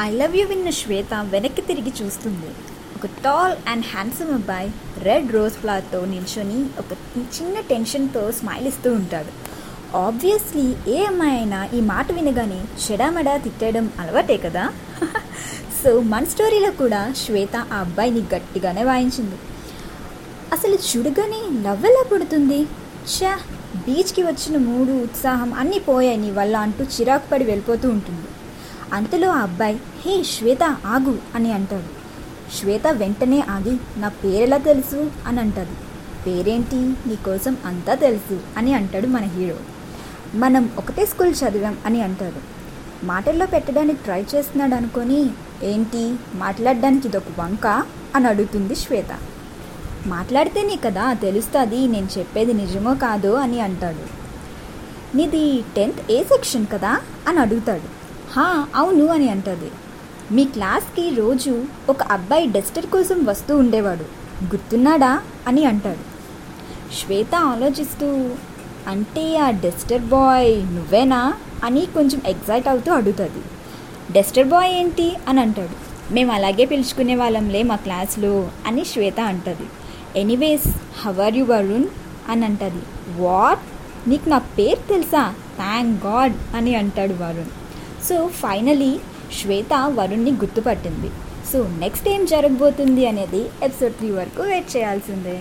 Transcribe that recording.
I love you విన్న శ్వేత వెనక్కి తిరిగి చూస్తుంది. ఒక టాల్ అండ్ హ్యాండ్సమ్ అబ్బాయి రెడ్ రోజ్ ఫ్లవర్తో నిల్చొని ఒక చిన్న టెన్షన్తో స్మైల్ ఇస్తూ ఉంటాడు. ఆబ్వియస్లీ ఏ అమ్మాయి అయినా ఈ మాట వినగానే చెడామడా తిట్టడం అలవాటే కదా? సో మన స్టోరీలో కూడా శ్వేత ఆ అబ్బాయిని గట్టిగానే వాయించింది. అసలు చూడగానే లవ్ ఎలా పుడుతుంది? ఛా బీచ్కి వచ్చిన మూడు ఉత్సాహం అన్నీ పోయాయి నీ వల్ల అంటూ చిరాకు పడి వెళ్ళిపోతూ ఉంటుంది. అంతలో ఆ అబ్బాయి హే శ్వేత ఆగు అని అంటాడు. శ్వేత వెంటనే ఆగి నా పేరెలా తెలుసు? అని అంటుంది. పేరేంటి? నీకోసం అంతా తెలుసు అని అంటాడు మన హీరో. మనం ఒకటే స్కూల్ చదివాం అని అంటాడు. మాటల్లో పెట్టడానికి ట్రై చేస్తున్నాడు అనుకొని ఏంటి? మాట్లాడడానికి ఇదొక వంక? అని అడుగుతుంది శ్వేత. మాట్లాడితేనే కదా తెలుస్తుంది నేను చెప్పేది నిజమో కాదో అని అంటాడు. నీది టెన్త్ ఏ సెక్షన్ కదా? అని అడుగుతాడు. హా అవును అని అంటుంది. మీ క్లాస్కి రోజు ఒక అబ్బాయి డస్టర్ కోసం వస్తూ ఉండేవాడు. గుర్తున్నాడా అని అంటాడు. శ్వేత ఆలోచిస్తూ అంటే ఆ డస్టర్ బాయ్ నువ్వేనా అని కొంచెం ఎగ్జైట్ అవుతూ అడుగుతుంది. డస్టర్ బాయ్ ఏంటి అని అంటాడు. మేము అలాగే పిలుచుకునే వాళ్ళంలే మా క్లాస్లో అని శ్వేత అంటుంది. ఎనీవేస్ హవర్ యు వరుణ్ అని అంటుంది. వాట్? నీకు నా పేరు తెలుసా? థ్యాంక్ గాడ్ అని అంటాడు వరుణ్. సో ఫైనలీ శ్వేత వరుణ్ని గుర్తుపట్టింది. సో నెక్స్ట్ ఏం జరగబోతుంది అనేది ఎపిసోడ్ త్రీ వరకు వెయిట్ చేయాల్సిందే.